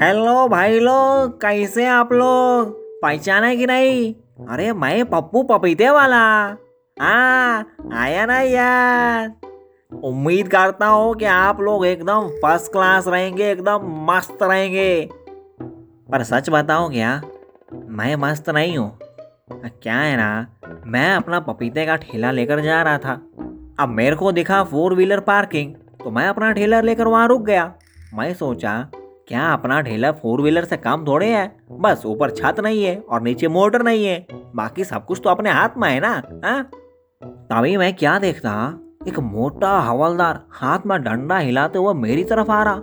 Hello भाई लोग, कैसे आप लोग? पहचाने कि नहीं? अरे मैं पप्पू पपीते वाला। हाँ आया ना यार। उम्मीद करता हूँ कि आप लोग एकदम फ़र्स्ट क्लास रहेंगे, एकदम मस्त रहेंगे। पर सच बताऊँ क्या? मैं मस्त नहीं हूँ। क्या है ना, मैं अपना पपीते का ठेला लेकर जा रहा था। अब मेरे को दिखा फोर व्हीलर पार्किंग तो मैं अपना ठेला लेकर वहाँ रुक गया। मैं सोचा क्या अपना ठेला फोर व्हीलर से काम थोड़े है? बस ऊपर छत नहीं है और नीचे मोटर नहीं है। बाकी सब कुछ तो अपने हाथ में है ना हाँ? तभी मैं क्या देखता, एक मोटा हवलदार हाथ में डंडा हिलाते हुए मेरी तरफ़ आ रहा।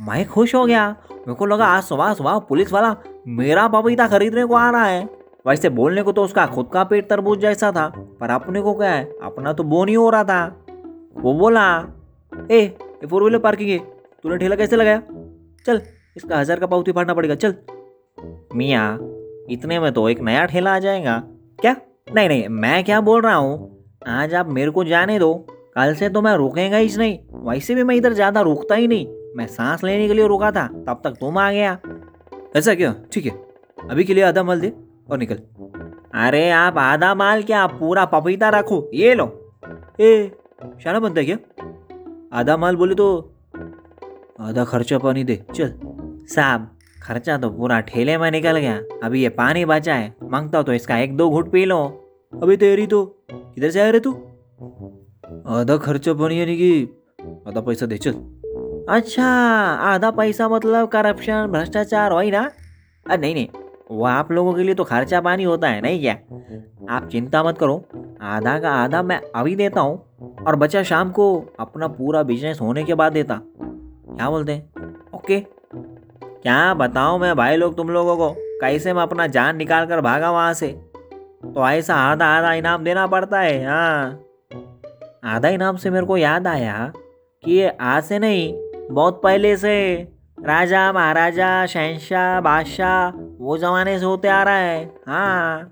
मैं खुश हो गया। मेरे को लगा आज सुबह सुबह पुलिस वाला मेरा पपीता खरीदने को आ रहा है। वैसे बोलने को तो उसका खुद का पेट तरबूज जैसा था, पर अपने को क्या है? अपना तो बोन ही हो रहा था। वो बोला, ए फोर व्हीलर पार्किंग है। तूने ठेला कैसे लगाया? चल, इसका हज़ार का पाउती फाड़ना पड़ेगा, चल। मियाँ, इतने में तो एक नया ठेला आ जाएगा। क्या? नहीं नहीं, मैं क्या बोल रहा हूँ? आज आप मेरे को जाने दो। कल से तो मैं रुकेगा ही नहीं। वैसे भी मैं इधर ज़्यादा रुकता ही नहीं। मैं सांस लेने के लिए रुका था, तब तक तुम आ गया। ऐसा क्या? ठीक है, अभी के लिए आधा माल दे और निकल। अरे आप आधा माल क्या पूरा पपीता रखो? ये लो। ए शाना बनता है क्या? आधा माल बोले तो आधा खर्चा पानी दे, चल। साहब, खर्चा तो पूरा ठेले में निकल गया। अभी ये पानी बचा है, माँगता हो तो इसका एक दो घुट पी लो। अभी तेरी तो। किधर से आए रे तू? आधा खर्चा पानी यानी कि आधा पैसा दे, चल। अच्छा आधा पैसा मतलब करप्शन, भ्रष्टाचार, वही ना? अरे नहीं नहीं। वो आप लोगों के लिए तो खर्चा पानी होता है, नहीं क्या? आप चिंता मत करो। आधा का आधा मैं अभी देता हूँ, और बचा शाम को अपना पूरा बिज़नेस होने के बाद देता। क्या बोलते हैं? ओके। क्या बताऊँ मैं भाई लोग तुम लोगों को? कैसे मैं अपना जान निकाल कर भागा वहाँ से? तो ऐसा आधा आधा इनाम देना पड़ता है हाँ। आधा इनाम से मेरे को याद आया कि ये आज से नहीं, बहुत पहले से राजा, महाराजा शहनशाह बादशाह, वो ज़माने से होते आ रहा है हाँ।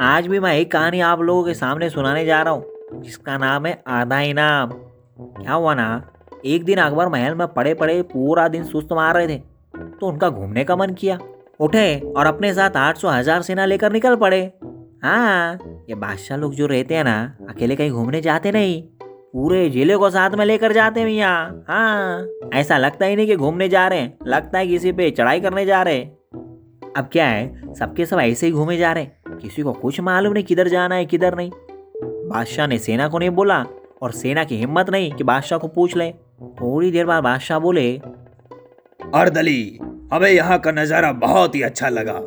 आज भी मैं एक कहानी आप लोगों के सामने सुनाने जा रहा हूँ, जिसका नाम है आधा इनाम। क्या हुआ ना? एक दिन अकबर महल में पड़े पड़े पूरा दिन सुस्त मार रहे थे तो उनका घूमने का मन किया। उठे और अपने साथ आठ सौ हज़ार सेना लेकर निकल पड़े। हाँ ये बादशाह लोग जो रहते हैं ना, अकेले कहीं घूमने जाते नहीं। पूरे ज़िले को साथ में लेकर जाते हैं भैया हाँ ऐसा लगता ही नहीं कि घूमने जा रहे हैं, लगता है किसी पे चढ़ाई करने जा रहे हैं। अब क्या है, सबके सब ऐसे ही घूमे जा रहे हैं। किसी को कुछ मालूम नहीं किधर जाना है, किधर नहीं। बादशाह ने सेना को नहीं बोला और सेना की हिम्मत नहीं कि बादशाह को पूछ ले। थोड़ी देर बाद बादशाह बोले अर्दली हमें यहाँ का नज़ारा बहुत ही अच्छा लगा।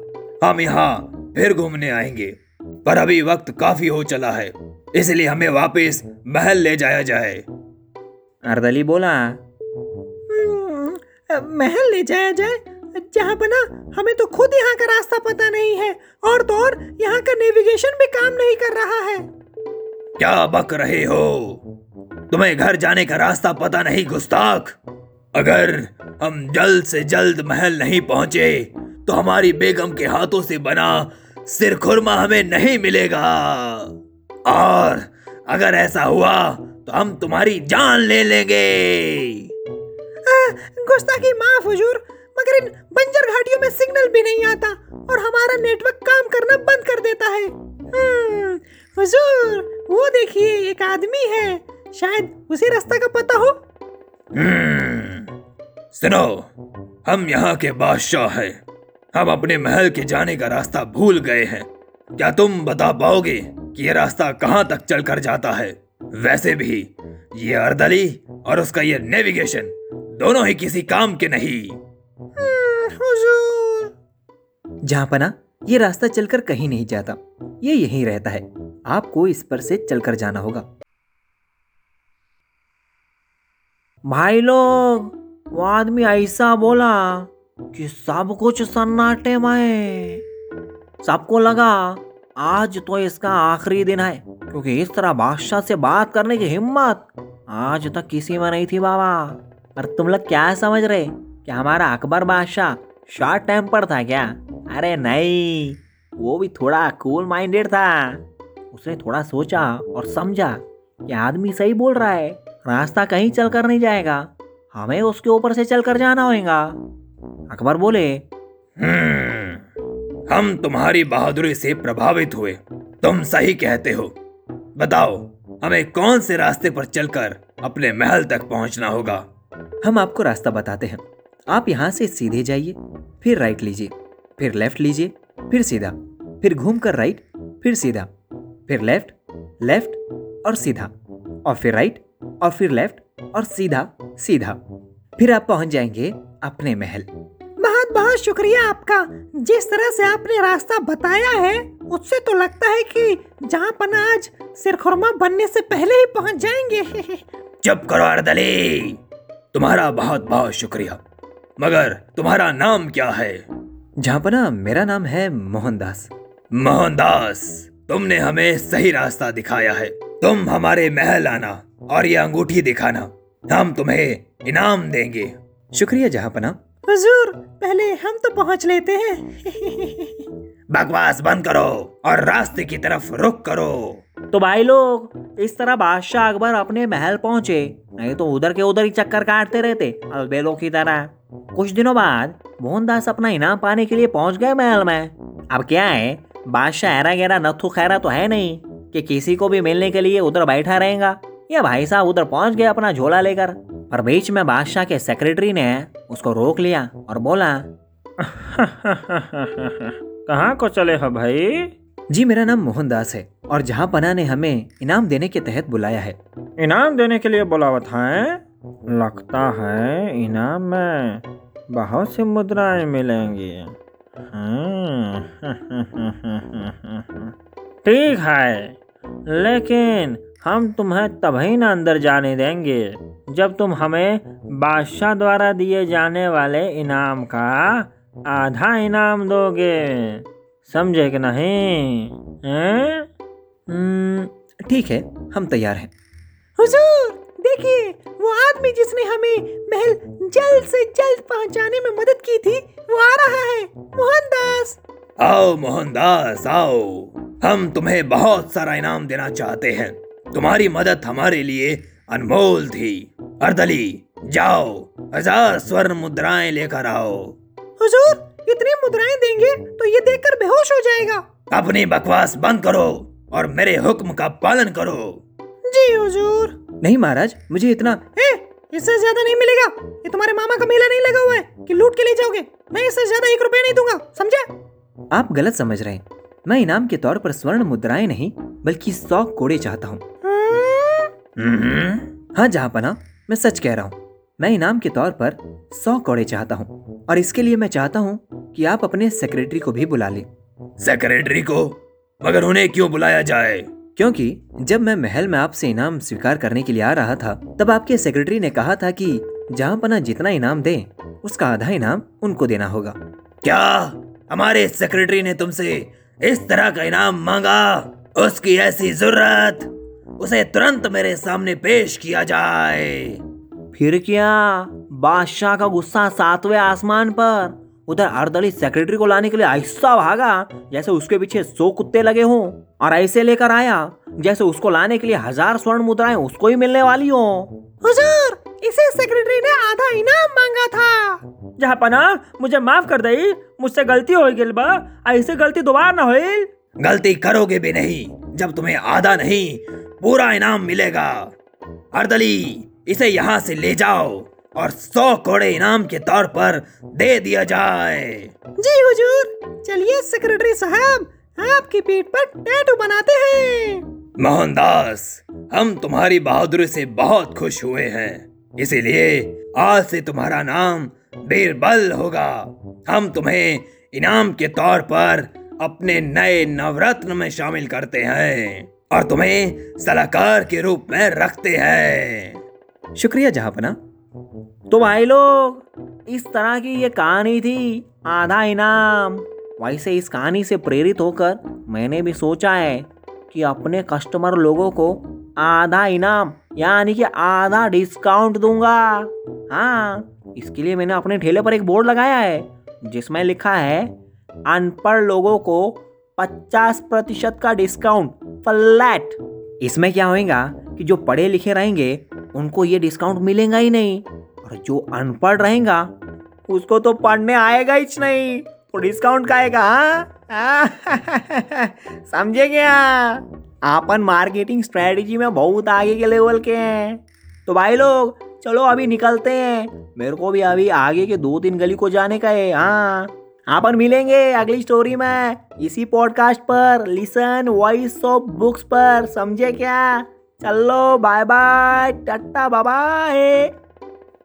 हम यहाँ फिर घूमने आएँगे पर अभी वक्त काफ़ी हो चला है इसलिए हमें वापस महल ले जाया जाए। अर्दली बोला महल ले जाया जाए? जहाँ बना हमें तो खुद यहाँ का रास्ता पता नहीं है और तो और यहाँ का नेविगेशन भी काम नहीं कर रहा है। क्या बक रहे हो? तुम्हें घर जाने का रास्ता पता नहीं गुस्ताख। अगर हम जल्द से जल्द महल नहीं पहुँचे तो हमारी बेगम के हाथों से बना सिर खुरमा हमें नहीं मिलेगा। और अगर ऐसा हुआ तो हम तुम्हारी जान ले लेंगे। गुस्ताखी माफ़ हुजूर मगर इन बंजर घाटियों में सिग्नल भी नहीं आता और हमारा नेटवर्क काम करना बंद कर देता है। हम्म, हुजूर वो देखिए एक आदमी है। शायद उसी रास्ता का पता हो। हम्म, सुनो हम यहाँ के बादशाह हैं। हम अपने महल के जाने का रास्ता भूल गए हैं। क्या तुम बता पाओगे कि ये रास्ता कहाँ तक चलकर जाता है? वैसे भी ये अर्दली और उसका ये नेविगेशन दोनों ही किसी काम के नहीं। जहाँ पना ये रास्ता चलकर कहीं नहीं जाता। ये यहीं रहता है। आपको इस पर से चलकर जाना होगा। भाई लोग, वो आदमी ऐसा बोला कि सब कुछ सन्नाटे में सबको लगा, आज तो इसका आखिरी दिन है, क्योंकि इस तरह बादशाह से बात करने की हिम्मत आज तक किसी में नहीं थी बाबा। और तुम लोग क्या समझ रहे? कि हमारा अकबर बादशाह शॉर्ट टेम्पर था क्या? अरे नहीं, वो भी थोड़ा कूल माइंडेड था। उसने थोड़ा सोचा और समझा कि आदमी सही बोल रहा है। रास्ता कहीं चलकर नहीं जाएगा। हमें उसके ऊपर से चलकर जाना होगा अकबर बोले हम्म हम तुम्हारी बहादुरी से प्रभावित हुए। तुम सही कहते हो। बताओ हमें कौन से रास्ते पर चलकर अपने महल तक पहुँचना होगा? हम आपको रास्ता बताते हैं। आप यहाँ से सीधे जाइए फिर राइट लीजिए फिर लेफ़्ट लीजिए फिर सीधा फिर घूमकर राइट फिर सीधा फिर लेफ़्ट लेफ़्ट और सीधा और फिर राइट और फिर लेफ़्ट और सीधा सीधा। फिर आप पहुँच जाएँगे अपने महल। बहुत बहुत शुक्रिया आपका। जिस तरह से आपने रास्ता बताया है, उससे तो लगता है कि जहाँ पन आज सिरखुरमा बनने से पहले ही पहुँच जाएँगे। चुप करो, अर्दली। तुम्हारा बहुत बहुत शुक्रिया। मगर तुम्हारा नाम क्या है? जहाँपना मेरा नाम है मोहनदास। मोहनदास, तुमने हमें सही रास्ता दिखाया है। तुम हमारे महल आना। और ये अंगूठी दिखाना। हम तुम्हें इनाम देंगे। शुक्रिया जहाँपना। हुजूर पहले हम तो पहुँच लेते हैं। बकवास बंद करो और रास्ते की तरफ़ रुक करो। तो भाई लोग इस तरह बादशाह अकबर अपने महल पहुँचे। नहीं तो उधर के उधर ही चक्कर काटते रहते अलबेलों की तरह। कुछ दिनों बाद मोहनदास अपना इनाम पाने के लिए पहुँच गए महल में। अब क्या है बादशाह एरा गहरा नथु खैरा तो है नहीं कि किसी को भी मिलने के लिए उधर बैठा रहेगा। ये भाई साहब उधर पहुँच गए अपना झोला लेकर। पर बीच में बादशाह के सेक्रेटरी ने उसको रोक लिया और बोला कहाँ को चले हो भाई? जी मेरा नाम मोहनदास है और जहाँ पना ने हमें इनाम देने के तहत बुलाया है। इनाम देने के लिए बुलावत है? लगता है इनाम में बहुत सी मुद्राएँ मिलेंगी। हाँ। ठीक है लेकिन हम तुम्हें तभी ना अंदर जाने देंगे जब तुम हमें बादशाह द्वारा दिए जाने वाले इनाम का आधा इनाम दोगे। समझे कि नहीं? हम्म, ठीक है हम तैयार हैं। हुजूर देखिए वो आदमी जिसने हमें महल जल्द से जल्द पहुँचाने में मदद की थी वो आ रहा है। मोहनदास आओ मोहनदास आओ। हम तुम्हें बहुत सारा इनाम देना चाहते हैं। तुम्हारी मदद हमारे लिए अनमोल थी। अर्दली जाओ हज़ार स्वर्ण मुद्राएँ लेकर आओ। हुजूर इतनी मुद्राएँ देंगे तो ये देखकर बेहोश हो जाएगा। अपनी बकवास बंद करो और मेरे हुक्म का पालन करो। जी हुजूर। नहीं महाराज मुझे इतना ए, इससे ज़्यादा नहीं मिलेगा। ये तुम्हारे मामा का मेला नहीं लगा हुआ है कि लूट के ले जाओगे। मैं इससे ज़्यादा एक रुपया नहीं दूँगा समझे? आप गलत समझ रहे हैं। मैं इनाम के तौर पर स्वर्ण मुद्राएँ नहीं बल्कि सौ कोड़े चाहता हूँ। हाँ जहाँ पना मैं सच कह रहा हूँ। मैं इनाम के तौर पर सौ कौड़े चाहता हूँ। और इसके लिए मैं चाहता हूँ कि आप अपने सेक्रेटरी को भी बुला लें। सेक्रेटरी को? मगर उन्हें क्यों बुलाया जाए? क्योंकि जब मैं महल में आपसे इनाम स्वीकार करने के लिए आ रहा था तब आपके सेक्रेटरी ने कहा था कि जहाँ पना जितना इनाम दे उसका आधा इनाम उनको देना होगा। क्या हमारे सेक्रेटरी ने तुमसे इस तरह का इनाम मांगा? उसकी ऐसी ज़रूरत? उसे तुरंत मेरे सामने पेश किया जाए। फिर क्या? बादशाह का गुस्सा सातवें आसमान पर। उधर अर्दली सेक्रेटरी को लाने के लिए ऐसा भागा जैसे उसके पीछे सौ कुत्ते लगे हों। और ऐसे लेकर आया जैसे उसको लाने के लिए हज़ार स्वर्ण मुद्राएँ उसको ही मिलने वाली हो। हुजूर इसे सेक्रेटरी ने आधा इनाम मांगा था। जहाँ पना मुझे माफ़ कर दई मुझसे गलती हो गई बा ऐसे गलती दोबारा ना हो गलती करोगे भी नहीं जब तुम्हें आधा नहीं पूरा इनाम मिलेगा। अर्दली इसे यहाँ से ले जाओ और सौ कोड़े इनाम के तौर पर दे दिया जाए। जी हुजूर चलिए सेक्रेटरी साहब आपकी पीठ पर टैटू बनाते हैं। मोहनदास हम तुम्हारी बहादुरी से बहुत खुश हुए हैं। इसीलिए आज से तुम्हारा नाम बीरबल होगा। हम तुम्हें इनाम के तौर पर अपने नए नवरत्न में शामिल करते हैं। और तुम्हें सलाहकार के रूप में रखते हैं। शुक्रिया जहाँपना। तो भाई लोग, इस तरह की ये कहानी थी आधा इनाम। वैसे इस कहानी से प्रेरित होकर मैंने भी सोचा है कि अपने कस्टमर लोगों को आधा इनाम, यानी कि आधा डिस्काउंट दूँगा। हाँ इसके लिए मैंने अपने ठेले पर एक बोर्ड लगाया है, जिसमें लिखा है, अनपढ़ लोगों को 50 प्रतिशत का डिस्काउंट। फ्लैट। इसमें क्या होएगा कि जो पढ़े लिखे रहेंगे, उनको ये डिस्काउंट मिलेगा ही नहीं। और जो अनपढ़ रहेगा, उसको तो पढ़ने आएगा ही नहीं। तो डिस्काउंट का आएगा समझे क्या आपन मार्केटिंग स्ट्रेटजी में बहुत आगे के लेवल के हैं। तो भाई लोग, चलो अभी निकलते हैं। मेरे को भी अभी आगे के दो तीन गली को जाने का है हाँ? अपन मिलेंगे अगली स्टोरी में। इसी पॉडकास्ट पर लिसन वॉइस ऑफ़ बुक्स पर। समझे क्या? चलो बाय बाय टट्टा बाबा